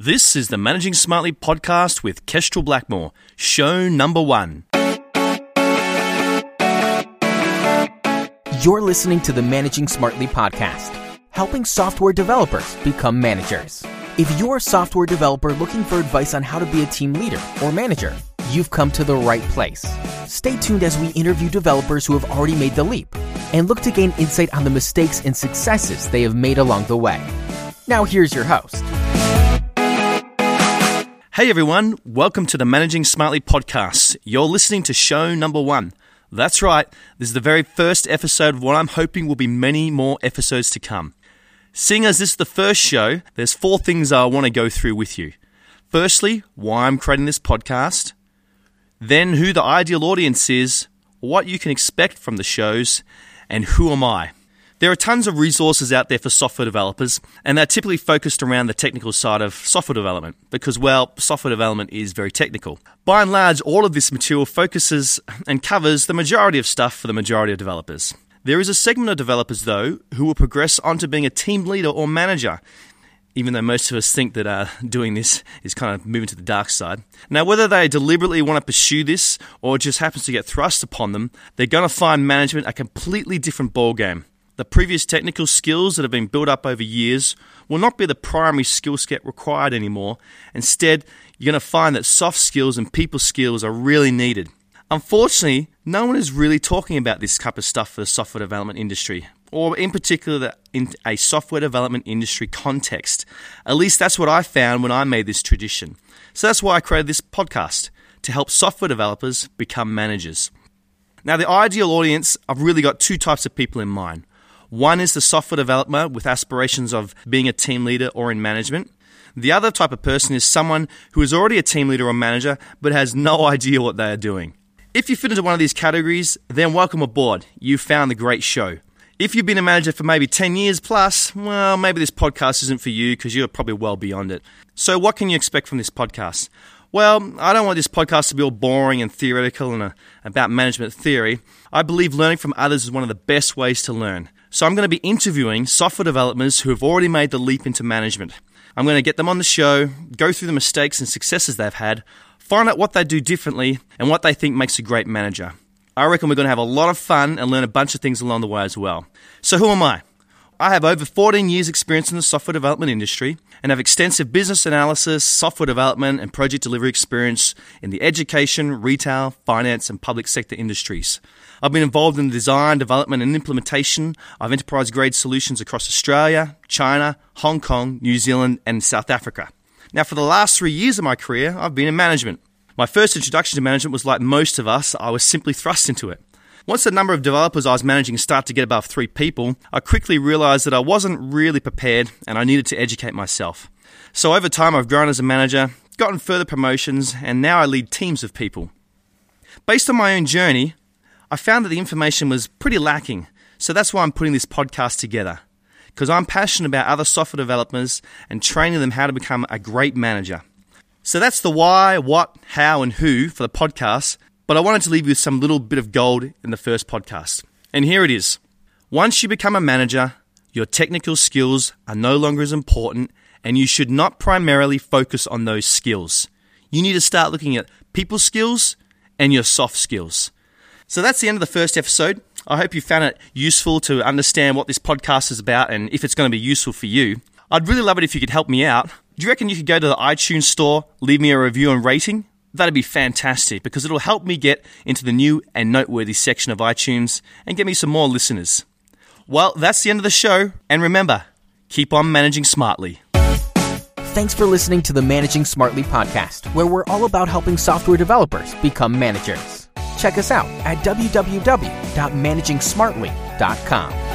This is the Managing Smartly podcast with Kestrel Blackmore, show number one. You're listening to the Managing Smartly podcast, helping software developers become managers. If you're a software developer looking for advice on how to be a team leader or manager, you've come to the right place. Stay tuned as we interview developers who have already made the leap and look to gain insight on the mistakes and successes they have made along the way. Now, here's your host. Hey everyone, welcome to the Managing Smartly podcast. You're listening to show number one. That's right, this is the very first episode of what I'm hoping will be many more episodes to come. Seeing as this is the first show, there's four things I want to go through with you. Firstly, why I'm creating this podcast, then who the ideal audience is, what you can expect from the shows, and who am I. There are tons of resources out there for software developers, and they're typically focused around the technical side of software development because, well, software development is very technical. By and large, all of this material focuses and covers the majority of stuff for the majority of developers. There is a segment of developers, though, who will progress onto being a team leader or manager, even though most of us think that uh, doing this is kind of moving to the dark side. Now, whether they deliberately want to pursue this or just happens to get thrust upon them, they're going to find management a completely different ballgame. The previous technical skills that have been built up over years will not be the primary skill set required anymore. Instead, you're going to find that soft skills and people skills are really needed. Unfortunately, no one is really talking about this type of stuff for the software development industry, or in particular in a software development industry context. At least that's what I found when I made this tradition. So that's why I created this podcast to help software developers become managers. Now, the ideal audience, I've really got two types of people in mind. One is the software developer with aspirations of being a team leader or in management. The other type of person is someone who is already a team leader or manager but has no idea what they are doing. If you fit into one of these categories, then welcome aboard. You've found the great show. If you've been a manager for maybe 10 years plus, well, maybe this podcast isn't for you because you're probably well beyond it. So, what can you expect from this podcast? Well, I don't want this podcast to be all boring and theoretical and uh, about management theory. I believe learning from others is one of the best ways to learn. So I'm going to be interviewing software developers who have already made the leap into management. I'm going to get them on the show, go through the mistakes and successes they've had, find out what they do differently, and what they think makes a great manager. I reckon we're going to have a lot of fun and learn a bunch of things along the way as well. So, who am I? I have over 14 years' experience in the software development industry and have extensive business analysis, software development, and project delivery experience in the education, retail, finance, and public sector industries. I've been involved in the design, development, and implementation of enterprise grade solutions across Australia, China, Hong Kong, New Zealand, and South Africa. Now, for the last three years of my career, I've been in management. My first introduction to management was like most of us, I was simply thrust into it. Once the number of developers I was managing started to get above three people, I quickly realized that I wasn't really prepared and I needed to educate myself. So over time, I've grown as a manager, gotten further promotions, and now I lead teams of people. Based on my own journey, I found that the information was pretty lacking, so that's why I'm putting this podcast together. Because I'm passionate about other software developers and training them how to become a great manager. So that's the why, what, how, and who for the podcast, but I wanted to leave you with some little bit of gold in the first podcast. And here it is. Once you become a manager, your technical skills are no longer as important, and you should not primarily focus on those skills. You need to start looking at people skills and your soft skills. So that's the end of the first episode. I hope you found it useful to understand what this podcast is about and if it's going to be useful for you. I'd really love it if you could help me out. Do you reckon you could go to the iTunes store, leave me a review and rating? That'd be fantastic because it'll help me get into the new and noteworthy section of iTunes and get me some more listeners. Well, that's the end of the show, and remember, keep on managing smartly. Thanks for listening to the Managing Smartly podcast, where we're all about helping software developers become managers. Check us out at www.managingsmartly.com.